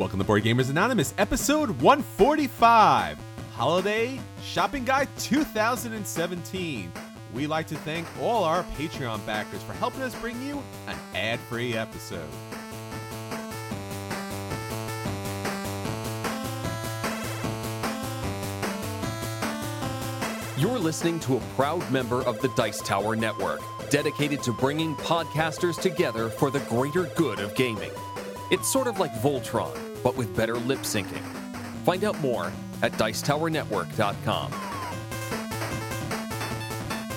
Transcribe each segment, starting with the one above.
Welcome to Board Gamers Anonymous, episode 145 Holiday Shopping Guide 2017. We like to thank all our Patreon backers for helping us bring you an ad free episode. You're listening to a proud member of the Dice Tower Network, dedicated to bringing podcasters together for the greater good of gaming. It's sort of like Voltron, but with better lip syncing. Find out more at Dicetowernetwork.com.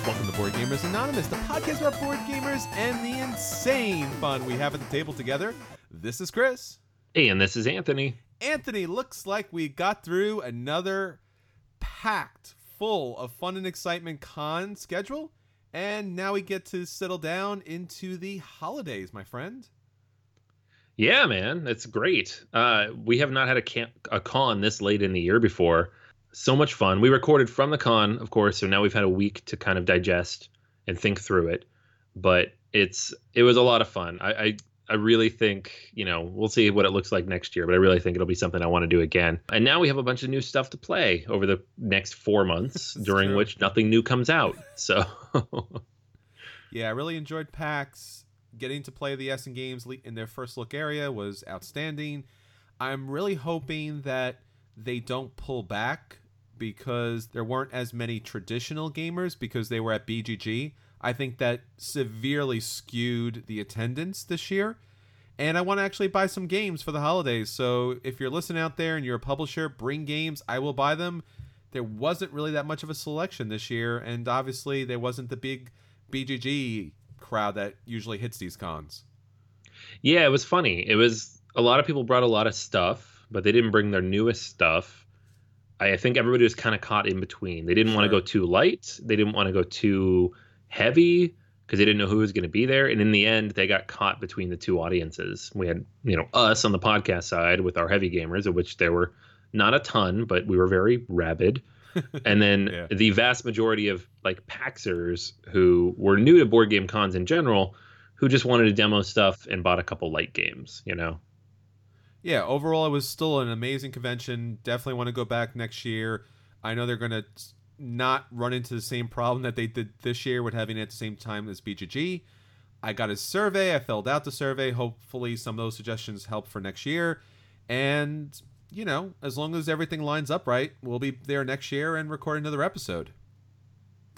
Welcome to Board Gamers Anonymous, the podcast about board gamers and the insane fun we have at the table together. This is Chris. Hey, and this is Anthony. Anthony, looks like we got through another packed full of fun and excitement con schedule, and now we get to settle down into the holidays, my friend. Yeah, man, it's great. Uh, we have not had a, camp, a con this late in the year before. So much fun. We recorded from the con, of course, so now we've had a week to kind of digest and think through it. But it's it was a lot of fun. I, I I really think, you know, we'll see what it looks like next year, but I really think it'll be something I want to do again. And now we have a bunch of new stuff to play over the next four months, during true. which nothing new comes out. So, Yeah, I really enjoyed PAX. Getting to play the Essen games in their first look area was outstanding. I'm really hoping that they don't pull back because there weren't as many traditional gamers because they were at BGG. I think that severely skewed the attendance this year. And I want to actually buy some games for the holidays. So if you're listening out there and you're a publisher, bring games. I will buy them. There wasn't really that much of a selection this year. And obviously, there wasn't the big BGG crowd that usually hits these cons. yeah, it was funny. It was a lot of people brought a lot of stuff, but they didn't bring their newest stuff. I I think everybody was kind of caught in between. They didn't want to go too light. They didn't want to go too heavy because they didn't know who was going to be there. And in the end, they got caught between the two audiences. We had, you know, us on the podcast side with our heavy gamers, of which there were not a ton, but we were very rabid. And then Yeah. the vast majority of like Paxers who were new to board game cons in general, who just wanted to demo stuff and bought a couple light games, you know. yeah, overall, it was still an amazing convention. Definitely want to go back next year. I know they're going to not run into the same problem that they did this year with having it at the same time as BGG. I got a survey. I filled out the survey. Hopefully, some of those suggestions help for next year. And, you know, as long as everything lines up right, we'll be there next year and record another episode.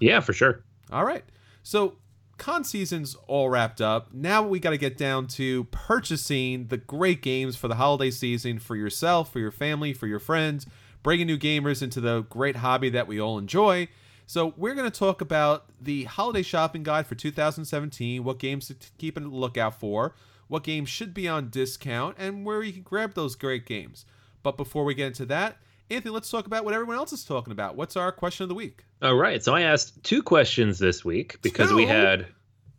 Yeah, for sure. All right. So con season's all wrapped up. Now we got to get down to purchasing the great games for the holiday season for yourself, for your family, for your friends, bringing new gamers into the great hobby that we all enjoy. So we're going to talk about the holiday shopping guide for 2017, what games to keep a lookout for, what games should be on discount, and where you can grab those great games. But before we get into that, Anthony, let's talk about what everyone else is talking about. What's our question of the week? All right. So I asked two questions this week because we had,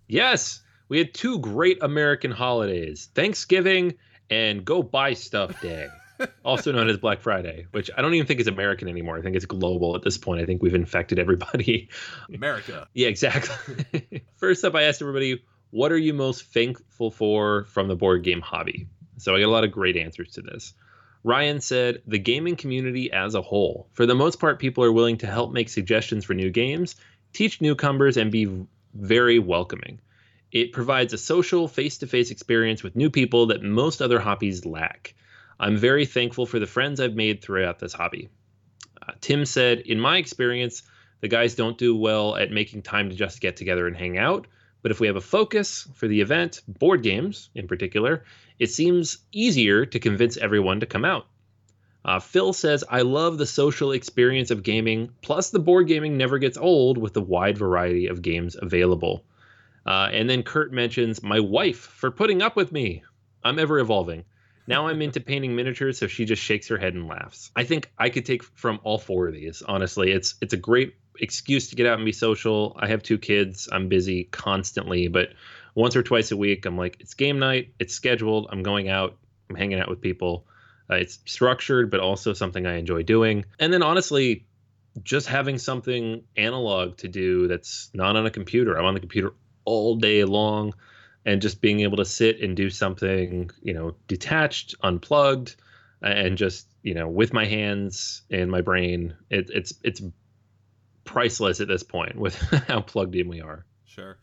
yes, we had two great American holidays Thanksgiving and Go Buy Stuff Day, also known as Black Friday, which I don't even think is American anymore. I think it's global at this point. I think we've infected everybody. America. yeah, exactly. First up, I asked everybody, what are you most thankful for from the board game hobby? So I got a lot of great answers to this. Ryan said, the gaming community as a whole. For the most part, people are willing to help make suggestions for new games, teach newcomers, and be very welcoming. It provides a social, face to face experience with new people that most other hobbies lack. I'm very thankful for the friends I've made throughout this hobby. Uh, Tim said, In my experience, the guys don't do well at making time to just get together and hang out. But if we have a focus for the event, board games in particular, it seems easier to convince everyone to come out. Uh, Phil says, I love the social experience of gaming, plus the board gaming never gets old with the wide variety of games available. Uh, and then Kurt mentions, My wife for putting up with me. I'm ever evolving. Now I'm into painting miniatures, so she just shakes her head and laughs. I think I could take from all four of these. Honestly, it's it's a great excuse to get out and be social. I have two kids. I'm busy constantly, but once or twice a week, I'm like, it's game night. It's scheduled. I'm going out. I'm hanging out with people. Uh, it's structured, but also something I enjoy doing. And then honestly, just having something analog to do that's not on a computer. I'm on the computer all day long and just being able to sit and do something, you know, detached, unplugged, and just you know with my hands and my brain, it, it's it's priceless at this point with how plugged in we are. Sure.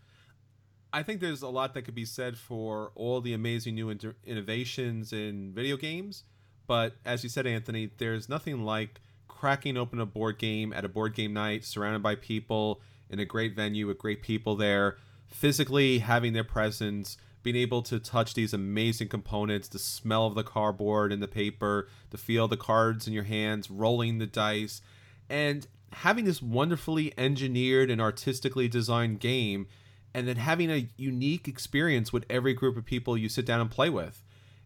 I think there's a lot that could be said for all the amazing new inter- innovations in video games. But as you said, Anthony, there's nothing like cracking open a board game at a board game night, surrounded by people in a great venue with great people there, physically having their presence, being able to touch these amazing components, the smell of the cardboard and the paper, the feel of the cards in your hands, rolling the dice, and having this wonderfully engineered and artistically designed game and then having a unique experience with every group of people you sit down and play with.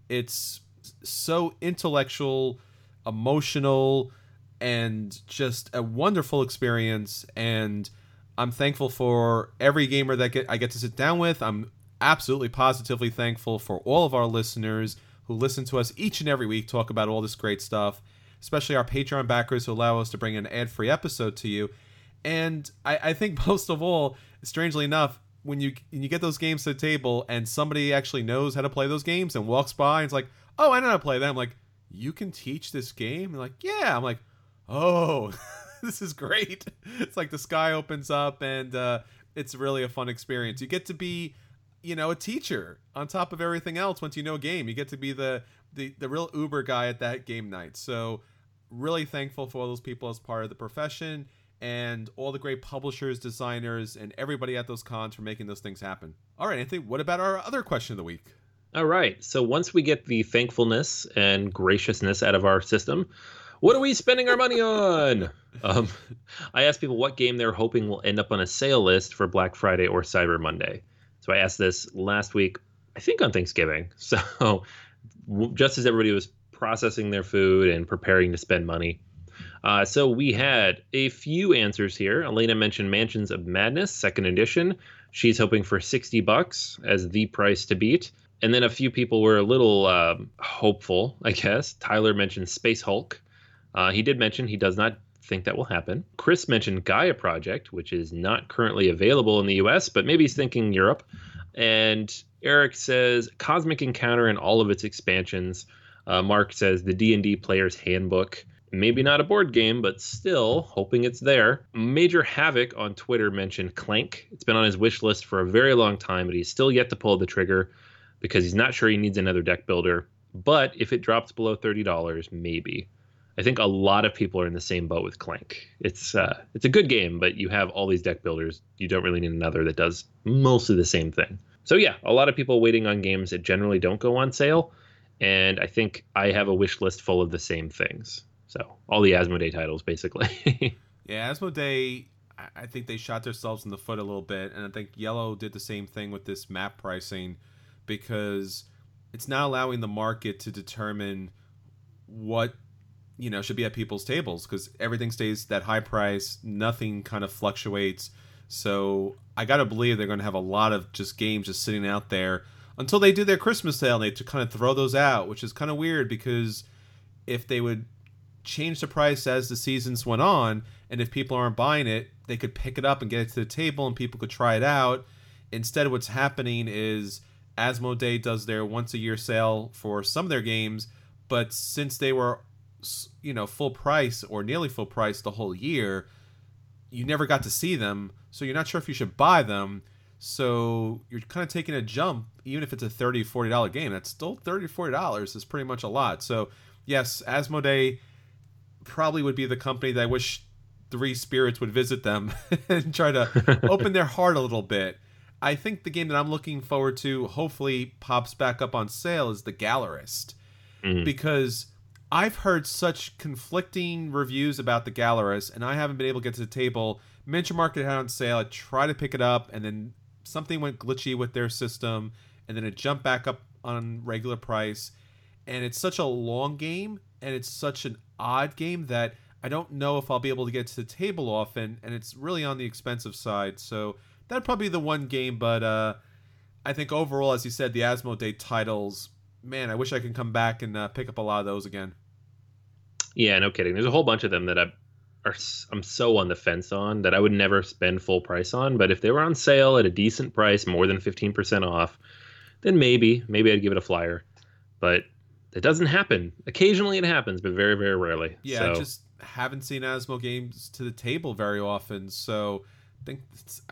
It's so intellectual, emotional, and just a wonderful experience. And I'm thankful for every gamer that get, I get to sit down with. I'm absolutely positively thankful for all of our listeners who listen to us each and every week talk about all this great stuff, especially our Patreon backers who allow us to bring an ad free episode to you. And I, I think most of all, strangely enough, when you when you get those games to the table and somebody actually knows how to play those games and walks by and it's like, oh, I know how to play them. I'm like, you can teach this game? And like, yeah. I'm like, oh, this is great. It's like the sky opens up and uh, it's really a fun experience. You get to be, you know, a teacher on top of everything else. Once you know a game, you get to be the the the real Uber guy at that game night. So, really thankful for all those people as part of the profession and all the great publishers, designers, and everybody at those cons for making those things happen. All right, Anthony, what about our other question of the week? All right. So once we get the thankfulness and graciousness out of our system, what are we spending our money on? Um, I asked people what game they're hoping will end up on a sale list for Black Friday or Cyber Monday. So I asked this last week, I think on Thanksgiving. So just as everybody was processing their food and preparing to spend money, uh, so we had a few answers here. Elena mentioned Mansions of Madness, second edition. She's hoping for 60 bucks as the price to beat. And then a few people were a little um, hopeful, I guess. Tyler mentioned Space Hulk. Uh, he did mention he does not think that will happen. Chris mentioned Gaia Project, which is not currently available in the US, but maybe he's thinking Europe. And Eric says Cosmic Encounter and all of its expansions. Uh, Mark says the D&D Player's Handbook maybe not a board game, but still hoping it's there. Major Havoc on Twitter mentioned Clank. It's been on his wish list for a very long time, but he's still yet to pull the trigger because he's not sure he needs another deck builder. But if it drops below $30, maybe. I think a lot of people are in the same boat with Clank. It's uh, it's a good game, but you have all these deck builders. You don't really need another that does mostly the same thing. So yeah, a lot of people waiting on games that generally don't go on sale, and I think I have a wish list full of the same things. So all the Asmodee titles, basically. yeah, Asmodee. I think they shot themselves in the foot a little bit, and I think Yellow did the same thing with this map pricing because it's not allowing the market to determine what you know should be at people's tables because everything stays that high price, nothing kind of fluctuates. So I gotta believe they're to have a lot of just games just sitting out there until they do their Christmas sale. And they to kind of throw those out, which is kind of weird because if they would change the price as the seasons went on, and if people aren't buying it, they could pick it up and get it to the table, and people could try it out. Instead, what's happening is Asmodee does their once a year sale for some of their games, but since they were, you know, full price or nearly full price the whole year, you never got to see them, so you're not sure if you should buy them. So you're kind of taking a jump, even if it's a $30, $40 game. That's still $30, $40 is pretty much a lot. So, yes, Asmodee probably would be the company that I wish Three Spirits would visit them and try to open their heart a little bit. I think the game that I'm looking forward to hopefully pops back up on sale is The Gallerist. Mm. Because I've heard such conflicting reviews about The Gallerist, and I haven't been able to get to the table. Miniature Market had on sale. I tried to pick it up, and then something went glitchy with their system, and then it jumped back up on regular price. And it's such a long game, and it's such an odd game that I don't know if I'll be able to get to the table often, and it's really on the expensive side. So that'd probably be the one game, but uh, I think overall, as you said, the Asmodee titles, man, I wish I could come back and uh, pick up a lot of those again. Yeah, no kidding. There's a whole bunch of them that I are I'm so on the fence on that I would never spend full price on. But if they were on sale at a decent price, more than 15% off, then maybe maybe I'd give it a flyer. But it doesn't happen. Occasionally it happens, but very, very rarely. Yeah, so. I just haven't seen Asmo games to the table very often. So I think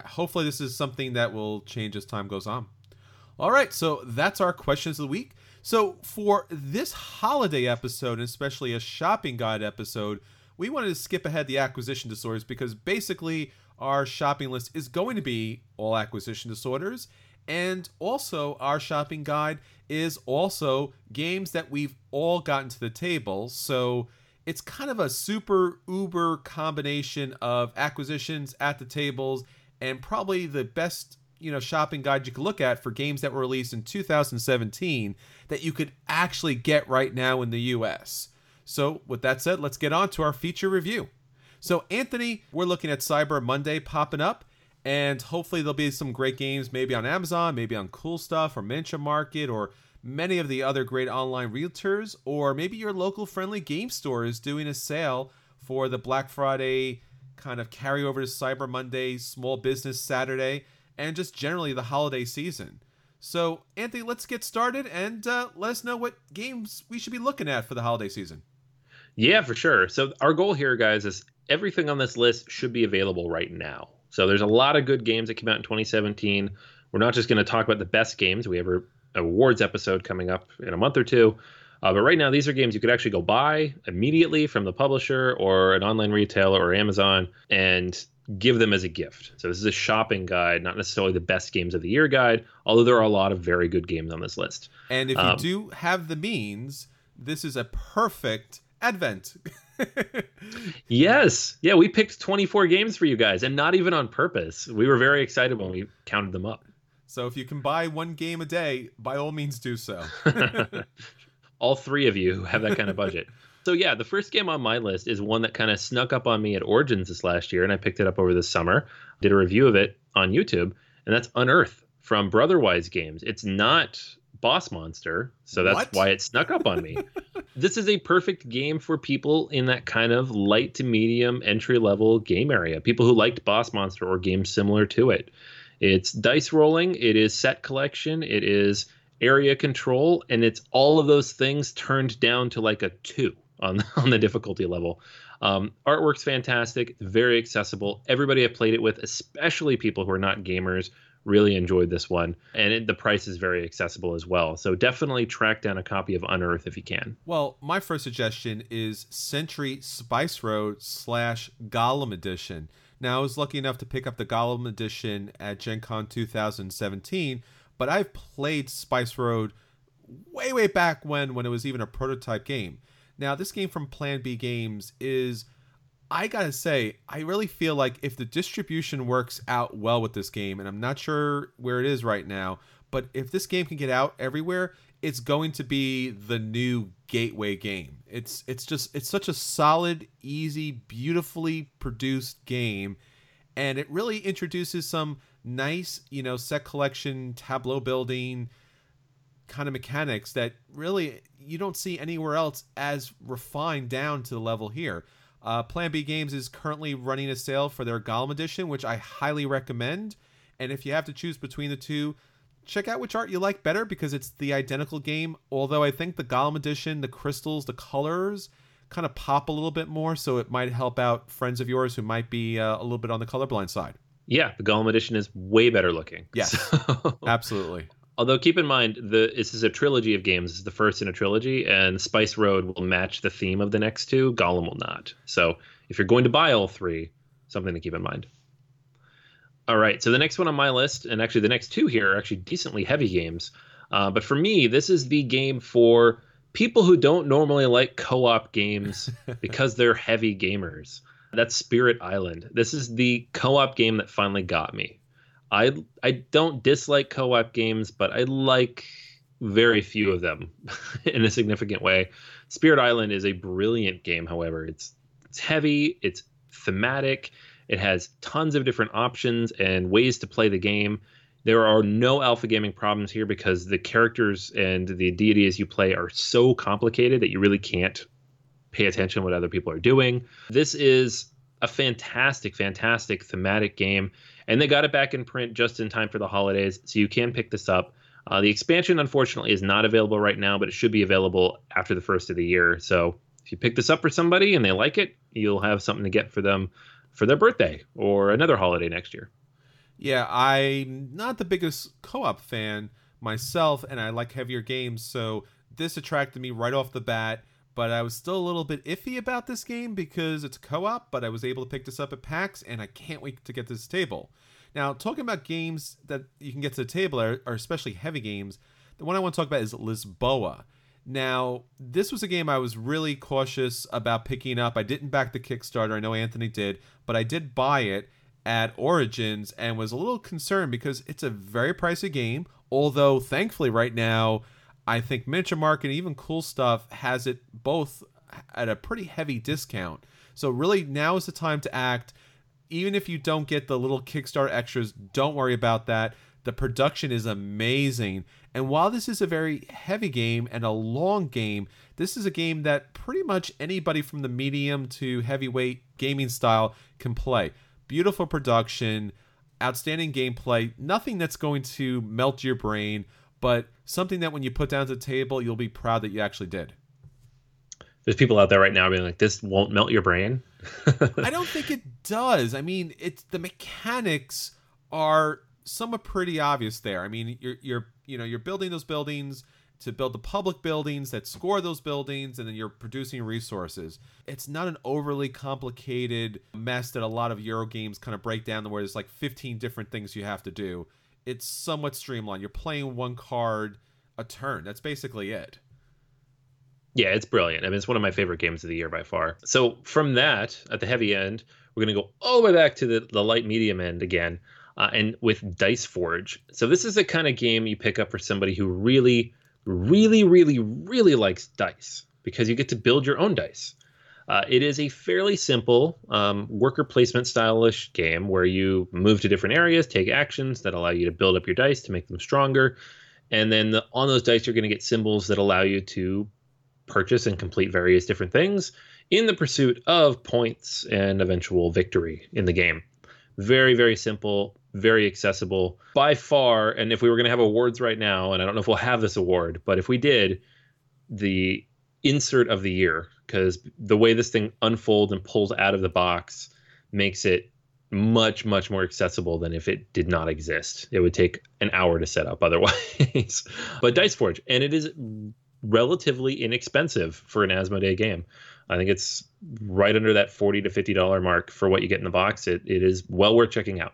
hopefully this is something that will change as time goes on. All right, so that's our questions of the week. So for this holiday episode, and especially a shopping guide episode, we wanted to skip ahead the acquisition disorders because basically our shopping list is going to be all acquisition disorders. And also, our shopping guide is also games that we've all gotten to the table. So it's kind of a super uber combination of acquisitions at the tables and probably the best you know shopping guide you could look at for games that were released in 2017 that you could actually get right now in the US. So, with that said, let's get on to our feature review. So, Anthony, we're looking at Cyber Monday popping up, and hopefully there'll be some great games maybe on Amazon, maybe on Cool Stuff or Miniature Market or many of the other great online realtors, or maybe your local friendly game store is doing a sale for the Black Friday kind of carryover to Cyber Monday, Small Business Saturday, and just generally the holiday season. So, Anthony, let's get started and uh, let us know what games we should be looking at for the holiday season. Yeah, for sure. So our goal here, guys, is everything on this list should be available right now. So there's a lot of good games that came out in 2017. We're not just going to talk about the best games. We have an awards episode coming up in a month or two. Uh, but right now, these are games you could actually go buy immediately from the publisher or an online retailer or Amazon and give them as a gift. So this is a shopping guide, not necessarily the best games of the year guide, although there are a lot of very good games on this list. And if you um, do have the means, this is a perfect Advent. yes. Yeah, we picked 24 games for you guys and not even on purpose. We were very excited when we counted them up. So if you can buy one game a day, by all means do so. all three of you who have that kind of budget. so yeah, the first game on my list is one that kind of snuck up on me at Origins this last year and I picked it up over the summer. Did a review of it on YouTube and that's Unearth from Brotherwise Games. It's not boss monster, so that's what? why it snuck up on me. this is a perfect game for people in that kind of light to medium entry level game area. People who liked boss monster or games similar to it. It's dice rolling, it is set collection, it is area control, and it's all of those things turned down to like a two on on the difficulty level. Um, artwork's fantastic, very accessible. Everybody I've played it with, especially people who are not gamers, really enjoyed this one and it, the price is very accessible as well. So definitely track down a copy of unearth if you can. Well my first suggestion is century spice road slash golem edition. Now i was lucky enough to pick up the golem edition at gen con 2017 but i've played spice road way way back when when it was even a prototype game. Now this game from plan b games is I gotta say, I really feel like if the distribution works out well with this game, and I'm not sure where it is right now, but if this game can get out everywhere, it's going to be the new gateway game. It's it's just it's such a solid, easy, beautifully produced game, and it really introduces some nice, you know, set collection, tableau building kind of mechanics that really you don't see anywhere else as refined down to the level here. Uh, Plan B Games is currently running a sale for their Golem edition, which I highly recommend. And if you have to choose between the two, check out which art you like better because it's the identical game. Although I think the Golem edition, the crystals, the colors kind of pop a little bit more, so it might help out friends of yours who might be uh, a little bit on the colorblind side. Yeah, the Golem edition is way better looking. Yes, so. absolutely. Although keep in mind, the this is a trilogy of games. This is the first in a trilogy, and Spice Road will match the theme of the next two. Golem will not. So if you're going to buy all three, something to keep in mind. All right, so the next one on my list, and actually the next two here are actually decently heavy games. Uh, but for me, this is the game for people who don't normally like co-op games because they're heavy gamers. That's Spirit Island. This is the co-op game that finally got me. I I don't dislike co-op games, but I like very few of them in a significant way. Spirit Island is a brilliant game, however. It's it's heavy, it's thematic, it has tons of different options and ways to play the game. There are no alpha gaming problems here because the characters and the deities you play are so complicated that you really can't pay attention to what other people are doing. This is a fantastic, fantastic thematic game and they got it back in print just in time for the holidays, so you can pick this up. Uh, the expansion, unfortunately, is not available right now, but it should be available after the first of the year. So if you pick this up for somebody and they like it, you'll have something to get for them for their birthday or another holiday next year. Yeah, I'm not the biggest co op fan myself, and I like heavier games, so this attracted me right off the bat. But I was still a little bit iffy about this game because it's a co op, but I was able to pick this up at PAX, and I can't wait to get to this table. Now, talking about games that you can get to the table are, are especially heavy games. The one I want to talk about is Lisboa. Now, this was a game I was really cautious about picking up. I didn't back the Kickstarter. I know Anthony did, but I did buy it at Origins and was a little concerned because it's a very pricey game. Although, thankfully, right now, I think Miniature Market even Cool Stuff has it both at a pretty heavy discount. So, really, now is the time to act. Even if you don't get the little Kickstarter extras, don't worry about that. The production is amazing. And while this is a very heavy game and a long game, this is a game that pretty much anybody from the medium to heavyweight gaming style can play. Beautiful production, outstanding gameplay, nothing that's going to melt your brain, but something that when you put down to the table, you'll be proud that you actually did. There's people out there right now being like, "This won't melt your brain." I don't think it does. I mean, it's the mechanics are somewhat pretty obvious there. I mean, you're you're you know you're building those buildings to build the public buildings that score those buildings and then you're producing resources. It's not an overly complicated mess that a lot of Euro games kind of break down to where there's like 15 different things you have to do. It's somewhat streamlined. You're playing one card a turn. That's basically it. Yeah, it's brilliant. I mean, it's one of my favorite games of the year by far. So from that, at the heavy end, we're going to go all the way back to the, the light medium end again, uh, and with Dice Forge. So this is the kind of game you pick up for somebody who really really, really, really likes dice because you get to build your own dice. Uh, it is a fairly simple um, worker placement stylish game where you move to different areas, take actions that allow you to build up your dice to make them stronger. And then the, on those dice, you're going to get symbols that allow you to purchase and complete various different things in the pursuit of points and eventual victory in the game. Very, very simple, very accessible by far. And if we were going to have awards right now, and I don't know if we'll have this award, but if we did, the insert of the year, because the way this thing unfolds and pulls out of the box makes it much, much more accessible than if it did not exist. It would take an hour to set up otherwise. but Dice Forge, and it is relatively inexpensive for an Asmodee game. I think it's right under that forty to fifty dollar mark for what you get in the box. It it is well worth checking out.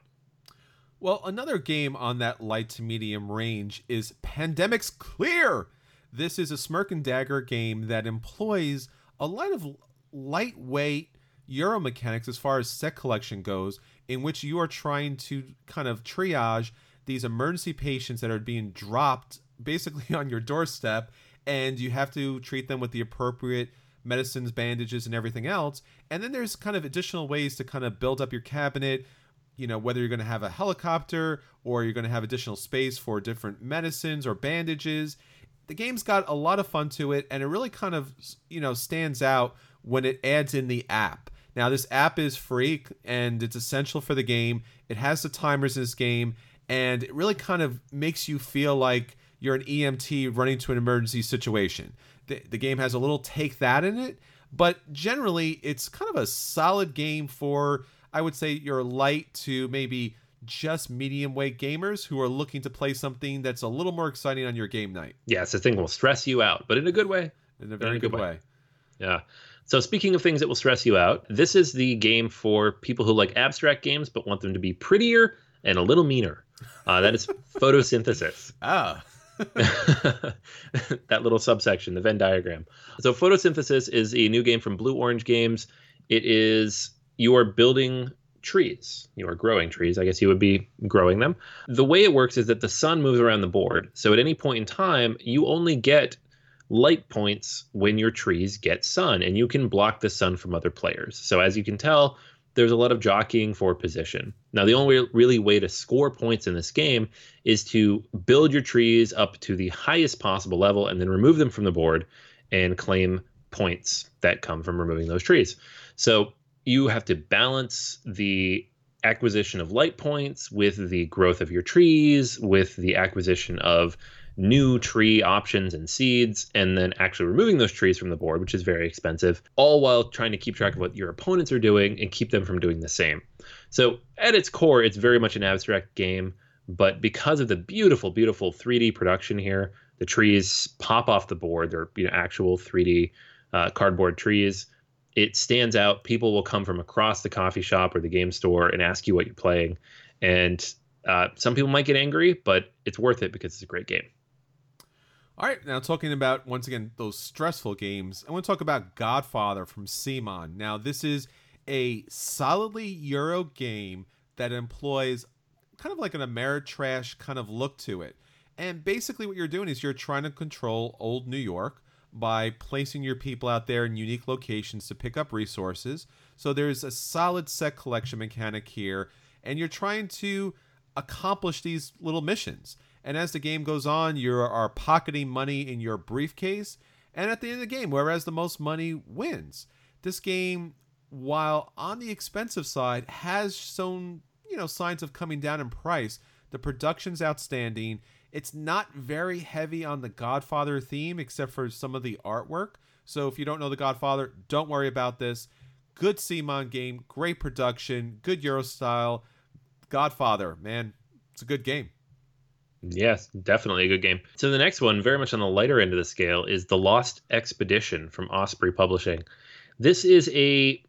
Well, another game on that light to medium range is Pandemic's Clear. This is a smirk and dagger game that employs a lot of lightweight Euro mechanics as far as set collection goes, in which you are trying to kind of triage these emergency patients that are being dropped basically on your doorstep, and you have to treat them with the appropriate medicines, bandages, and everything else. And then there's kind of additional ways to kind of build up your cabinet, you know whether you're going to have a helicopter or you're going to have additional space for different medicines or bandages the game's got a lot of fun to it and it really kind of you know stands out when it adds in the app. Now this app is free and it's essential for the game. It has the timers in this game and it really kind of makes you feel like you're an emt running to an emergency situation. The, the game has a little take that in it but generally it's kind of a solid game for I would say you're light to maybe just medium weight gamers who are looking to play something that's a little more exciting on your game night. Yes, the thing will stress you out, but in a good way. In a very in a good, good way. way. Yeah. So speaking of things that will stress you out, this is the game for people who like abstract games but want them to be prettier and a little meaner. Uh, that is photosynthesis. Ah. that little subsection, the Venn diagram. So photosynthesis is a new game from Blue Orange Games. It is you are building trees. You are growing trees. I guess you would be growing them. The way it works is that the sun moves around the board. So at any point in time, you only get light points when your trees get sun, and you can block the sun from other players. So as you can tell, there's a lot of jockeying for position. Now, the only really way to score points in this game is to build your trees up to the highest possible level and then remove them from the board and claim points that come from removing those trees. So you have to balance the acquisition of light points with the growth of your trees, with the acquisition of new tree options and seeds, and then actually removing those trees from the board, which is very expensive, all while trying to keep track of what your opponents are doing and keep them from doing the same. So, at its core, it's very much an abstract game, but because of the beautiful, beautiful 3D production here, the trees pop off the board. They're you know, actual 3D uh, cardboard trees. It stands out. People will come from across the coffee shop or the game store and ask you what you're playing. And uh, some people might get angry, but it's worth it because it's a great game. All right, now talking about once again those stressful games, I want to talk about Godfather from CMON. Now, this is a solidly Euro game that employs kind of like an Ameritrash kind of look to it. And basically, what you're doing is you're trying to control old New York by placing your people out there in unique locations to pick up resources. So there's a solid set collection mechanic here, and you're trying to accomplish these little missions. And as the game goes on, you are pocketing money in your briefcase, and at the end of the game, whereas the most money wins. This game, while on the expensive side, has shown you know signs of coming down in price. The production's outstanding. It's not very heavy on the Godfather theme, except for some of the artwork. So if you don't know the Godfather, don't worry about this. Good CMON game, great production, good Euro style. Godfather, man, it's a good game. Yes, definitely a good game. So the next one, very much on the lighter end of the scale, is The Lost Expedition from Osprey Publishing. This is a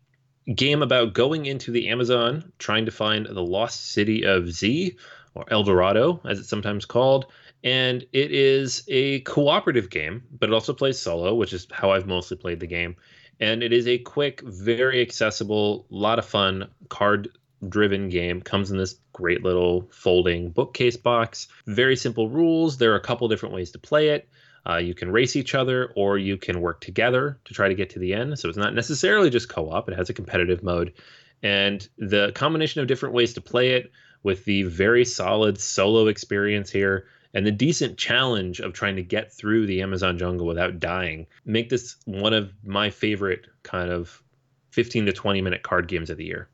game about going into the Amazon, trying to find the lost city of Z, or El Dorado, as it's sometimes called. And it is a cooperative game, but it also plays solo, which is how I've mostly played the game. And it is a quick, very accessible, lot of fun card driven game. Comes in this great little folding bookcase box. Very simple rules. There are a couple different ways to play it. Uh, you can race each other or you can work together to try to get to the end. So it's not necessarily just co op, it has a competitive mode. And the combination of different ways to play it with the very solid solo experience here and the decent challenge of trying to get through the Amazon jungle without dying make this one of my favorite kind of 15 to 20 minute card games of the year.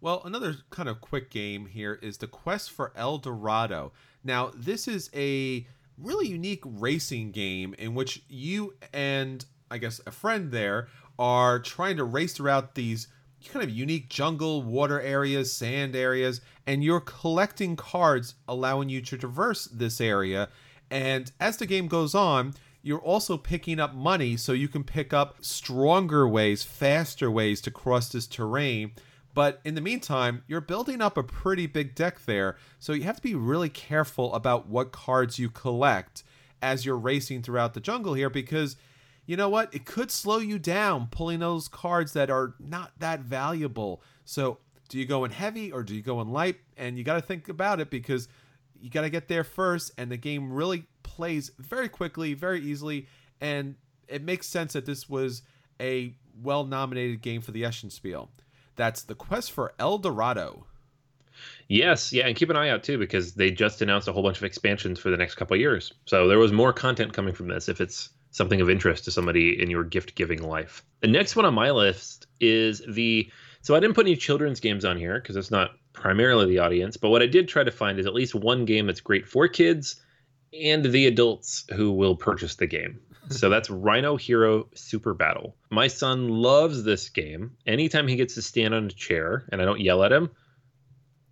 Well, another kind of quick game here is the Quest for El Dorado. Now, this is a really unique racing game in which you and I guess a friend there are trying to race throughout these kind of unique jungle, water areas, sand areas, and you're collecting cards allowing you to traverse this area. And as the game goes on, you're also picking up money so you can pick up stronger ways, faster ways to cross this terrain. But in the meantime, you're building up a pretty big deck there, so you have to be really careful about what cards you collect as you're racing throughout the jungle here because you know what? It could slow you down pulling those cards that are not that valuable. So, do you go in heavy or do you go in light? And you got to think about it because you got to get there first, and the game really plays very quickly, very easily, and it makes sense that this was a well nominated game for the Eschenspiel. That's the quest for El Dorado. Yes, yeah, and keep an eye out too because they just announced a whole bunch of expansions for the next couple years. So there was more content coming from this if it's something of interest to somebody in your gift giving life. The next one on my list is the so I didn't put any children's games on here because it's not primarily the audience, but what I did try to find is at least one game that's great for kids and the adults who will purchase the game. so that's Rhino Hero Super Battle. My son loves this game. Anytime he gets to stand on a chair and I don't yell at him,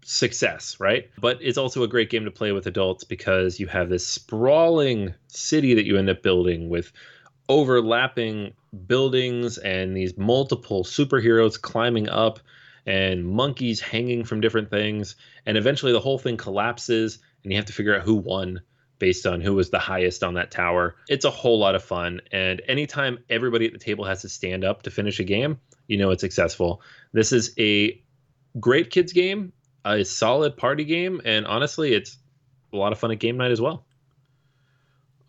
success, right? But it's also a great game to play with adults because you have this sprawling city that you end up building with overlapping buildings and these multiple superheroes climbing up and monkeys hanging from different things. And eventually the whole thing collapses and you have to figure out who won based on who was the highest on that tower. It's a whole lot of fun. And anytime everybody at the table has to stand up to finish a game, you know it's successful. This is a great kids game a solid party game, and honestly, it's a lot of fun at game night as well.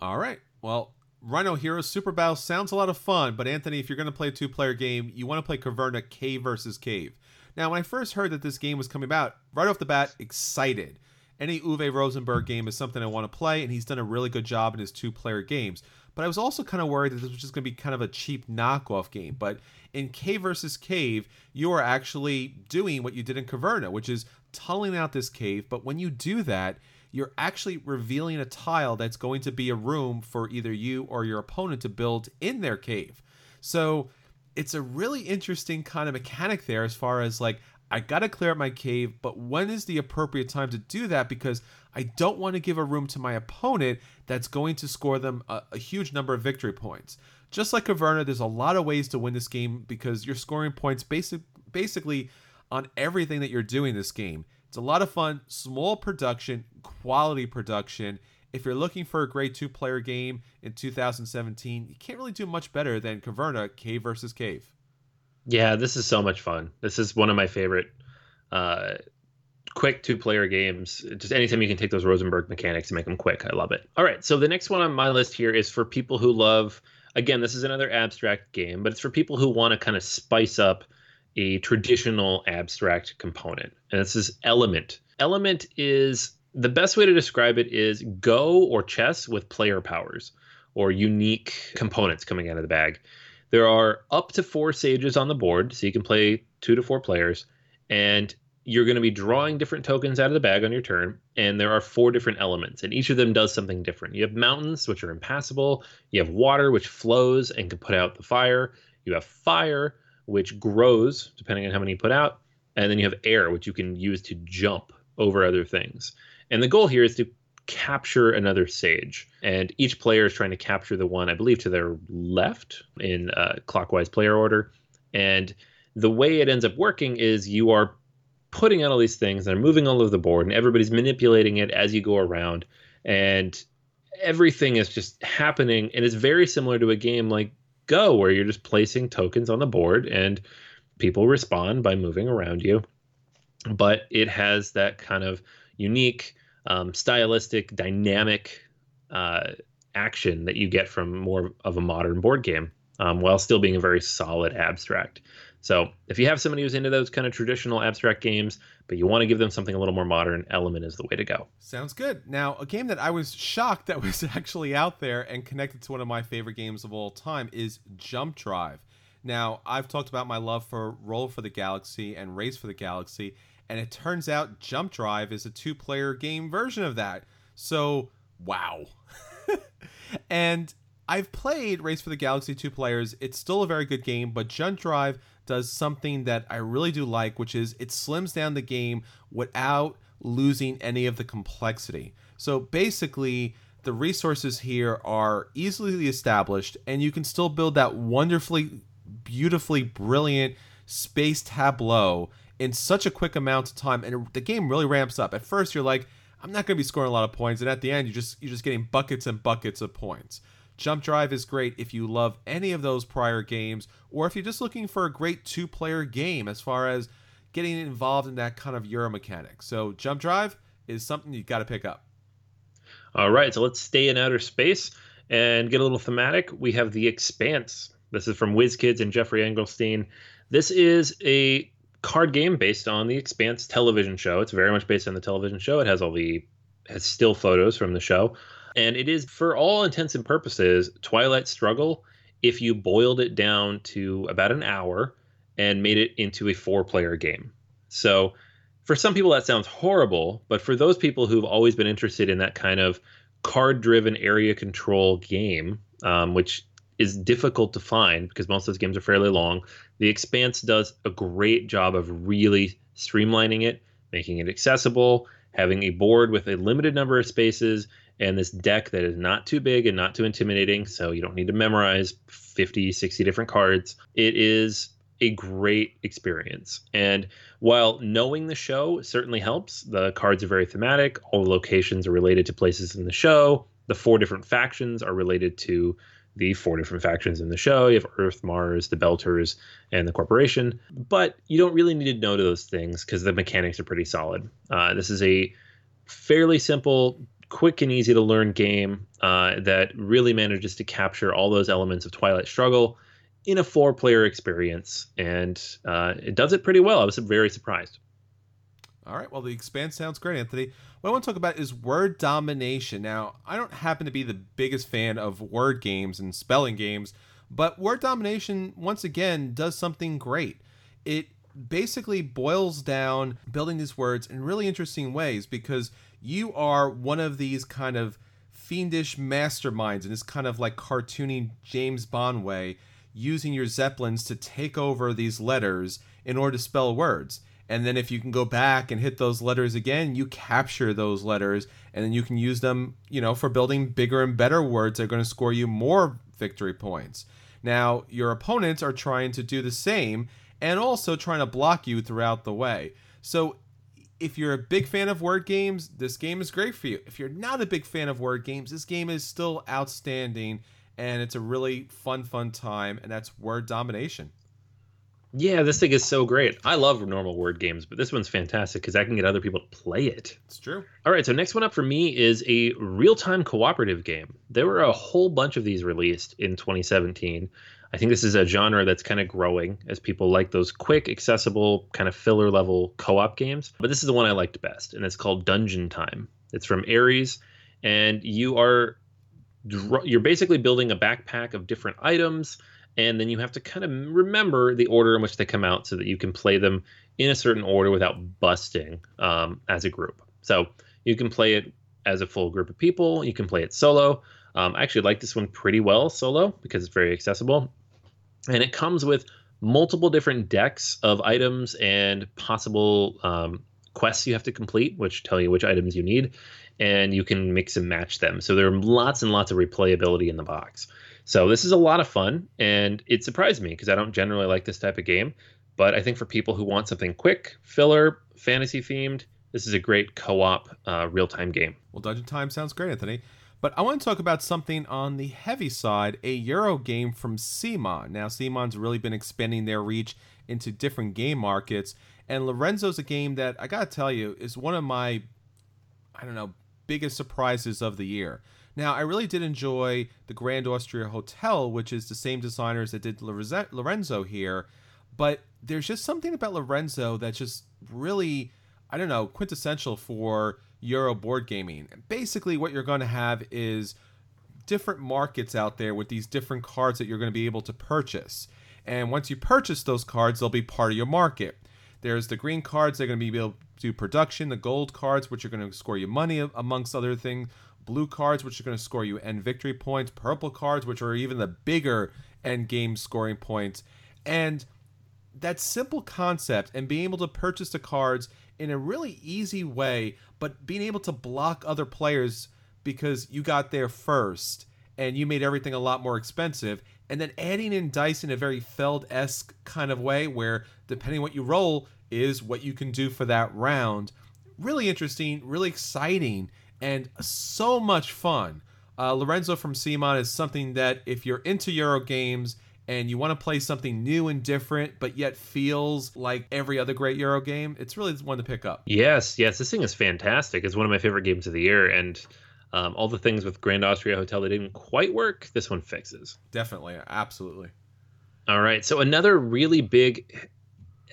All right. Well, Rhino Heroes Super Battle sounds a lot of fun, but Anthony, if you're going to play a two player game, you want to play Caverna Cave versus Cave. Now, when I first heard that this game was coming out, right off the bat, excited. Any Uwe Rosenberg game is something I want to play, and he's done a really good job in his two player games. But I was also kind of worried that this was just going to be kind of a cheap knockoff game. But in Cave versus Cave, you are actually doing what you did in Caverna, which is tunneling out this cave. But when you do that, you're actually revealing a tile that's going to be a room for either you or your opponent to build in their cave. So it's a really interesting kind of mechanic there as far as like I got to clear up my cave, but when is the appropriate time to do that? Because I don't want to give a room to my opponent that's going to score them a, a huge number of victory points. Just like Caverna, there's a lot of ways to win this game because you're scoring points basic, basically on everything that you're doing this game. It's a lot of fun, small production, quality production. If you're looking for a great two player game in 2017, you can't really do much better than Caverna Cave versus Cave. Yeah, this is so much fun. This is one of my favorite uh, quick two player games. Just anytime you can take those Rosenberg mechanics and make them quick, I love it. All right, so the next one on my list here is for people who love, again, this is another abstract game, but it's for people who want to kind of spice up a traditional abstract component. And this is Element. Element is the best way to describe it is Go or chess with player powers or unique components coming out of the bag. There are up to four sages on the board, so you can play two to four players, and you're going to be drawing different tokens out of the bag on your turn, and there are four different elements, and each of them does something different. You have mountains, which are impassable. You have water, which flows and can put out the fire. You have fire, which grows depending on how many you put out, and then you have air, which you can use to jump over other things. And the goal here is to capture another sage. And each player is trying to capture the one, I believe, to their left in uh, clockwise player order. And the way it ends up working is you are putting out all these things and moving all over the board, and everybody's manipulating it as you go around. And everything is just happening. And it's very similar to a game like Go, where you're just placing tokens on the board and people respond by moving around you. But it has that kind of unique um, stylistic, dynamic uh, action that you get from more of a modern board game, um, while still being a very solid abstract. So if you have somebody who's into those kind of traditional abstract games, but you want to give them something a little more modern, Element is the way to go. Sounds good. Now, a game that I was shocked that was actually out there and connected to one of my favorite games of all time is Jump Drive. Now, I've talked about my love for Roll for the Galaxy and Race for the Galaxy, and it turns out Jump Drive is a two player game version of that. So, wow. and I've played Race for the Galaxy two players. It's still a very good game, but Jump Drive does something that I really do like, which is it slims down the game without losing any of the complexity. So basically, the resources here are easily established, and you can still build that wonderfully, beautifully brilliant space tableau in such a quick amount of time, and the game really ramps up. At first, you're like, I'm not going to be scoring a lot of points, and at the end, you just you're just getting buckets and buckets of points. Jump Drive is great if you love any of those prior games, or if you're just looking for a great two-player game as far as getting involved in that kind of Euro mechanic. So Jump Drive is something you've got to pick up. All right, so let's stay in outer space and get a little thematic. We have The Expanse. This is from WizKids and Jeffrey Engelstein. This is a card game based on the Expanse television show. It's very much based on the television show. It has all the has still photos from the show, and it is for all intents and purposes Twilight Struggle if you boiled it down to about an hour and made it into a four-player game. So, for some people that sounds horrible, but for those people who've always been interested in that kind of card-driven area control game, um, which is difficult to find because most of those games are fairly long. The Expanse does a great job of really streamlining it, making it accessible, having a board with a limited number of spaces, and this deck that is not too big and not too intimidating, so you don't need to memorize 50, 60 different cards. It is a great experience. And while knowing the show certainly helps, the cards are very thematic, all the locations are related to places in the show, the four different factions are related to the four different factions in the show. You have Earth, Mars, the Belters, and the Corporation. But you don't really need to know those things because the mechanics are pretty solid. Uh, this is a fairly simple, quick, and easy to learn game uh, that really manages to capture all those elements of Twilight Struggle in a four player experience. And uh, it does it pretty well. I was very surprised. All right. Well, the expanse sounds great, Anthony. What I want to talk about is word domination. Now, I don't happen to be the biggest fan of word games and spelling games, but word domination once again does something great. It basically boils down building these words in really interesting ways because you are one of these kind of fiendish masterminds in this kind of like cartoony James Bond way, using your zeppelins to take over these letters in order to spell words. And then if you can go back and hit those letters again, you capture those letters and then you can use them, you know, for building bigger and better words that are going to score you more victory points. Now, your opponents are trying to do the same and also trying to block you throughout the way. So, if you're a big fan of word games, this game is great for you. If you're not a big fan of word games, this game is still outstanding and it's a really fun, fun time, and that's word domination. Yeah, this thing is so great. I love normal word games, but this one's fantastic because I can get other people to play it. It's true. All right, so next one up for me is a real time cooperative game. There were a whole bunch of these released in 2017. I think this is a genre that's kind of growing as people like those quick, accessible, kind of filler level co op games. But this is the one I liked best, and it's called Dungeon Time. It's from Ares, and you are you're basically building a backpack of different items and then you have to kind of remember the order in which they come out so that you can play them in a certain order without busting um, as a group. So you can play it as a full group of people. You can play it solo. Um, I actually like this one pretty well solo because it's very accessible, and it comes with multiple different decks of items and possible um, quests you have to complete, which tell you which items you need, and you can mix and match them. So there are lots and lots of replayability in the box. So this is a lot of fun, and it surprised me because I don't generally like this type of game. But I think for people who want something quick, filler, fantasy themed, this is a great co-op uh, real-time game. Well, Dungeon Time sounds great, Anthony. But I want to talk about something on the heavy side, a Euro game from CMON. Now, CMON's really been expanding their reach into different game markets, and Lorenzo's a game that I gotta tell you is one of my, I don't know, biggest surprises of the year. Now, I really did enjoy the Grand Austria Hotel, which is the same designers that did Lorenzo here, but there's just something about Lorenzo that's just really, I don't know, quintessential for Euro board gaming. Basically, what you're going to have is different markets out there with these different cards that you're going to be able to purchase. And once you purchase those cards, they'll be part of your market. There's the green cards, they're going to be able to do production, the gold cards, which are going to score you money, amongst other things blue cards, which are going to score you end victory points, purple cards, which are even the bigger end game scoring points. And that simple concept and being able to purchase the cards in a really easy way, but being able to block other players because you got there first and you made everything a lot more expensive. And then adding in dice in a very Feld esque kind of way, where depending what you roll is what you can do for that round. Really interesting, really exciting and so much fun. Uh, Lorenzo from CMON is something that if you're into Euro games and you want to play something new and different, but yet feels like every other great Euro game, it's really one to pick up. Yes, yes, this thing is fantastic. It's one of my favorite games of the year, and um, all the things with Grand Austria Hotel that didn't quite work, this one fixes. Definitely, absolutely. All right, so another really big,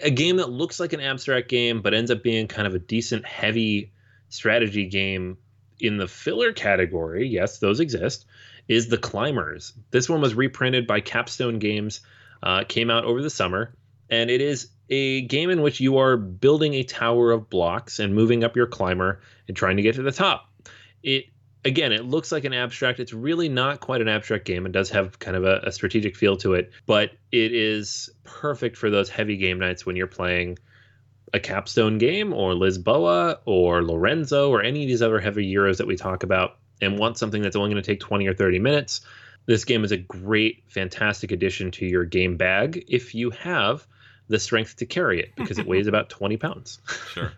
a game that looks like an abstract game, but ends up being kind of a decent, heavy strategy game in the filler category, yes, those exist, is The Climbers. This one was reprinted by Capstone Games, uh, came out over the summer, and it is a game in which you are building a tower of blocks and moving up your climber and trying to get to the top. It again, it looks like an abstract. It's really not quite an abstract game. It does have kind of a, a strategic feel to it, but it is perfect for those heavy game nights when you're playing a capstone game or Lisboa or Lorenzo or any of these other heavy Euros that we talk about and want something that's only going to take 20 or 30 minutes, this game is a great, fantastic addition to your game bag if you have the strength to carry it because it weighs about 20 pounds. Sure.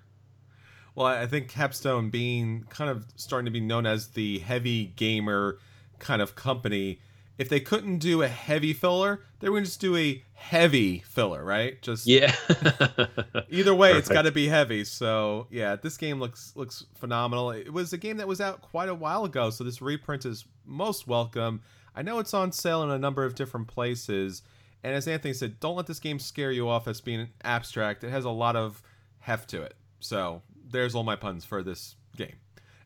Well, I think Capstone being kind of starting to be known as the heavy gamer kind of company if they couldn't do a heavy filler, they would just do a heavy filler, right? Just yeah. either way, Perfect. it's got to be heavy. So yeah, this game looks looks phenomenal. It was a game that was out quite a while ago, so this reprint is most welcome. I know it's on sale in a number of different places, and as Anthony said, don't let this game scare you off as being abstract. It has a lot of heft to it. So there's all my puns for this game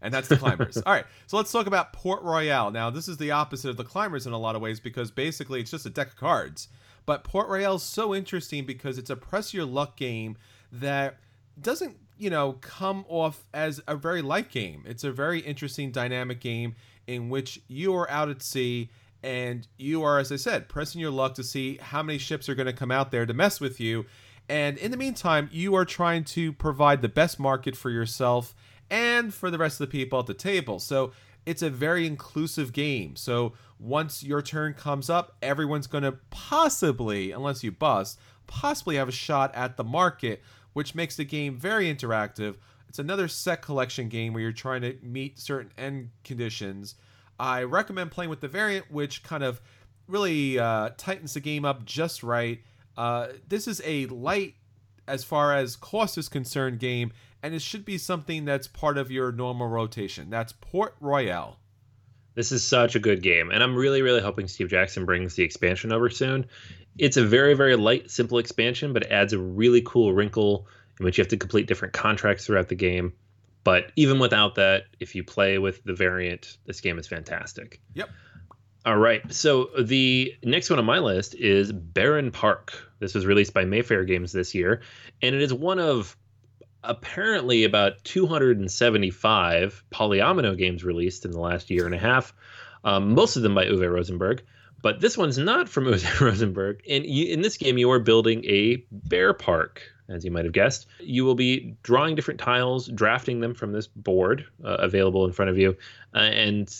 and that's the climbers. All right, so let's talk about Port Royal. Now, this is the opposite of the climbers in a lot of ways because basically it's just a deck of cards, But Port Royal is so interesting because it's a press your luck game that doesn't, you know, come off as a very light game. It's a very interesting dynamic game in which you are out at sea and you are, as I said, pressing your luck to see how many ships are going to come out there to mess with you. And in the meantime, you are trying to provide the best market for yourself and for the rest of the people at the table. So it's a very inclusive game. So once your turn comes up, everyone's going to possibly, unless you bust, possibly have a shot at the market, which makes the game very interactive. It's another set collection game where you're trying to meet certain end conditions I recommend playing with the variant, which kind of really uh, tightens the game up just right. Uh, this is a light, as far as cost is concerned, game, and it should be something that's part of your normal rotation. That's Port Royal. This is such a good game, and I'm really, really hoping Steve Jackson brings the expansion over soon. It's a very, very light, simple expansion, but it adds a really cool wrinkle in which you have to complete different contracts throughout the game. But even without that, if you play with the variant, this game is fantastic. Yep. All right. So the next one on my list is Barenpark. This was released by Mayfair Games this year, and it is one of apparently about 275 Polyomino games released in the last year and a half. Um, most of them by Uwe Rosenberg, but this one's not from Uwe Rosenberg. And you, in this game, you are building a bear park as you might have guessed. You will be drawing different tiles, drafting them from this board uh, available in front of you, uh, and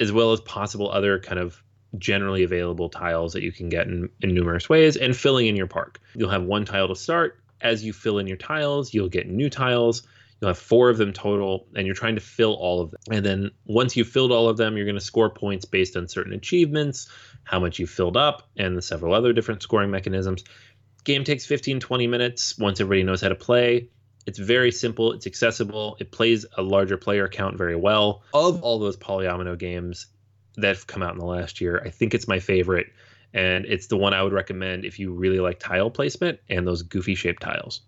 as well as possible other kind of generally available tiles that you can get in, in numerous ways, and filling in your park. You'll have one tile to start. As you fill in your tiles, you'll get new tiles. You'll have four of them total, and you're trying to fill all of them. And then once you've filled all of them, you're going to score points based on certain achievements, how much you've filled up, and the several other different scoring mechanisms. Game takes 15, 20 minutes once everybody knows how to play. It's very simple, it's accessible, it plays a larger player count very well. Of all those Polyomino games that have come out in the last year, I think it's my favorite. And it's the one I would recommend if you really like tile placement and those goofy shaped tiles.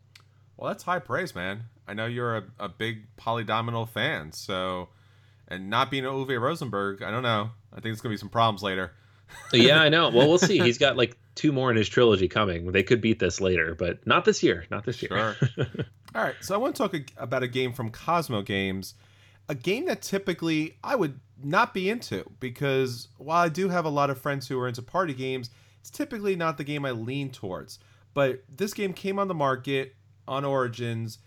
Well, that's high praise, man. I know you're a, a big Polyomino fan, so and not being Uwe Rosenberg, I don't know. I think it's gonna be some problems later. yeah, I know. Well, we'll see. He's got like two more in his trilogy coming. They could beat this later, but not this year. Not this year. Sure. All right. So I want to talk about a game from Cosmo Games, a game that typically I would not be into because while I do have a lot of friends who are into party games, it's typically not the game I lean towards. But this game came on the market on Origins,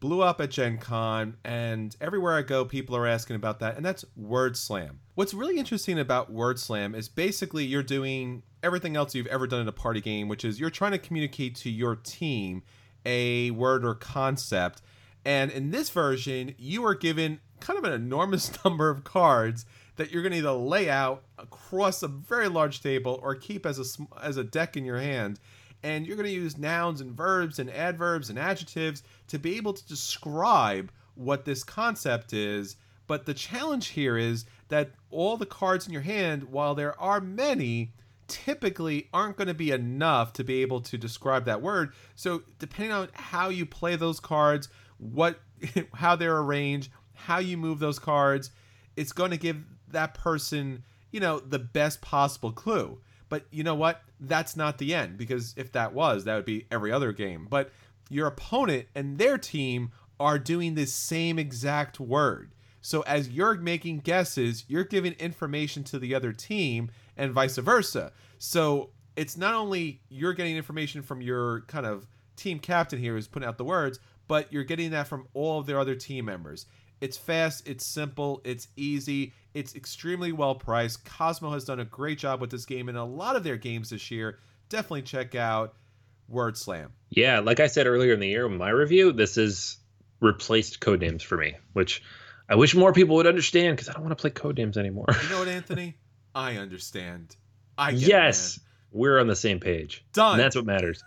blew up at Gen Con, and everywhere I go, people are asking about that, and that's Word Slam. What's really interesting about Word Slam is basically you're doing everything else you've ever done in a party game, which is you're trying to communicate to your team a word or concept. And in this version, you are given kind of an enormous number of cards that you're going to either lay out across a very large table or keep as a as a deck in your hand. And you're going to use nouns and verbs and adverbs and adjectives to be able to describe what this concept is. But the challenge here is that all the cards in your hand, while there are many, typically aren't going to be enough to be able to describe that word. So depending on how you play those cards, what how they're arranged, how you move those cards, it's going to give that person, you know, the best possible clue. But you know what? That's not the end because if that was, that would be every other game. But your opponent and their team are doing the same exact word. So as you're making guesses, you're giving information to the other team and vice versa. So it's not only you're getting information from your kind of team captain here who's putting out the words, but you're getting that from all of their other team members. It's fast, it's simple, it's easy, it's extremely well priced. Cosmo has done a great job with this game and a lot of their games this year. Definitely check out Word Slam. Yeah, like I said earlier in the year in my review, this is replaced Codenames for me, which I wish more people would understand because I don't want to play Codenames anymore. You know what, Anthony? I understand. I yes, it, we're on the same page. Done. And that's what matters.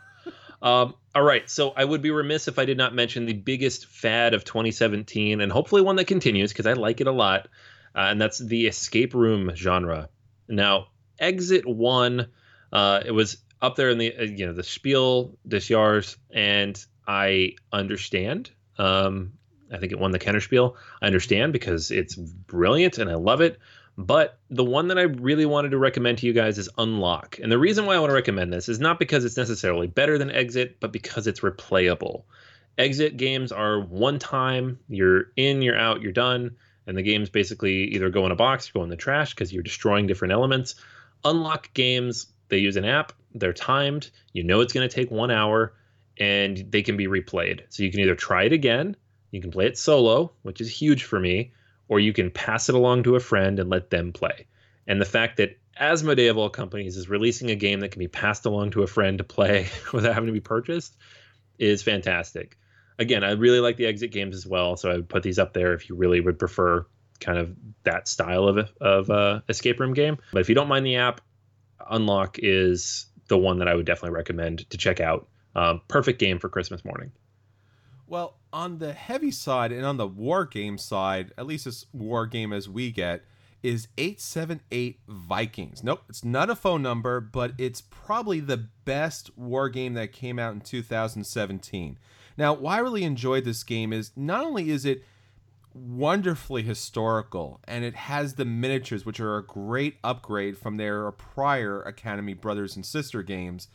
Um, all right, so I would be remiss if I did not mention the biggest fad of 2017, and hopefully one that continues because I like it a lot, uh, and that's the escape room genre. Now, Exit One, uh, it was up there in the uh, you know the Spiel des Jahres, and I understand. Um, I think it won the Kenner Spiel. I understand because it's brilliant and I love it But the one that I really wanted to recommend to you guys is Unlock. And the reason why I want to recommend this is not because it's necessarily better than Exit, but because it's replayable. Exit games are one time, you're in, you're out, you're done, and the games basically either go in a box or go in the trash because you're destroying different elements. Unlock games, they use an app, they're timed, you know it's going to take one hour, and they can be replayed. So you can either try it again, you can play it solo, which is huge for me, or you can pass it along to a friend and let them play. And the fact that Asmodee of all companies is releasing a game that can be passed along to a friend to play without having to be purchased is fantastic. Again, I really like the exit games as well, so I would put these up there if you really would prefer kind of that style of of uh, escape room game. But if you don't mind the app, Unlock is the one that I would definitely recommend to check out. Um, perfect game for Christmas morning. Well, on the heavy side and on the war game side, at least as war game as we get, is 878 Vikings. Nope, it's not a phone number, but it's probably the best war game that came out in 2017. Now, why I really enjoyed this game is not only is it wonderfully historical and it has the miniatures, which are a great upgrade from their prior Academy Brothers and Sister games.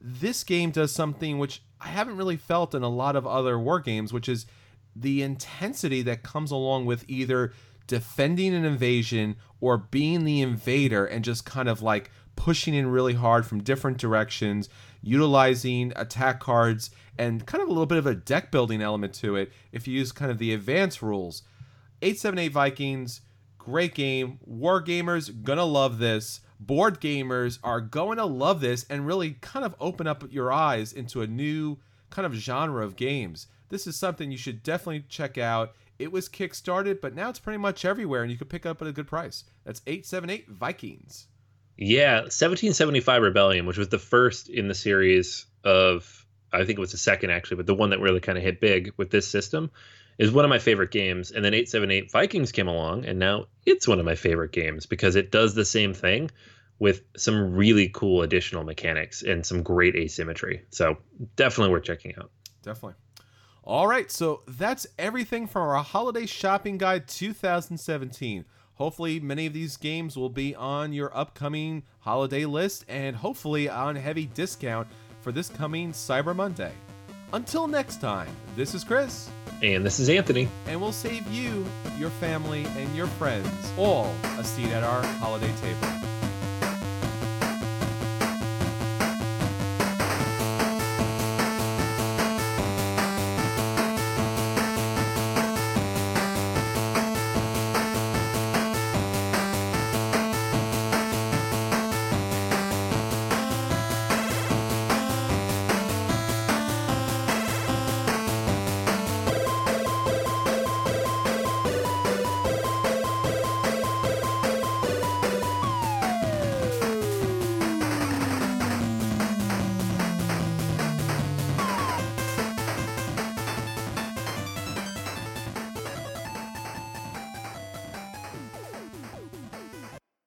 This game does something which I haven't really felt in a lot of other war games, which is the intensity that comes along with either defending an invasion or being the invader and just kind of like pushing in really hard from different directions, utilizing attack cards and kind of a little bit of a deck building element to it if you use kind of the advanced rules. 878 Vikings, great game. War gamers gonna love this. Board gamers are going to love this and really kind of open up your eyes into a new kind of genre of games. This is something you should definitely check out. It was kickstarted, but now it's pretty much everywhere and you can pick up at a good price. That's 878 Vikings. Yeah, 1775 Rebellion, which was the first in the series of I think it was the second actually, but the one that really kind of hit big with this system is one of my favorite games. And then 878 Vikings came along, and now it's one of my favorite games because it does the same thing with some really cool additional mechanics and some great asymmetry. So definitely worth checking out. Definitely. All right, so that's everything from our holiday shopping guide 2017. Hopefully, many of these games will be on your upcoming holiday list and hopefully on heavy discount for this coming Cyber Monday. Until next time, this is Chris. And this is Anthony. And we'll save you, your family, and your friends all a seat at our holiday table.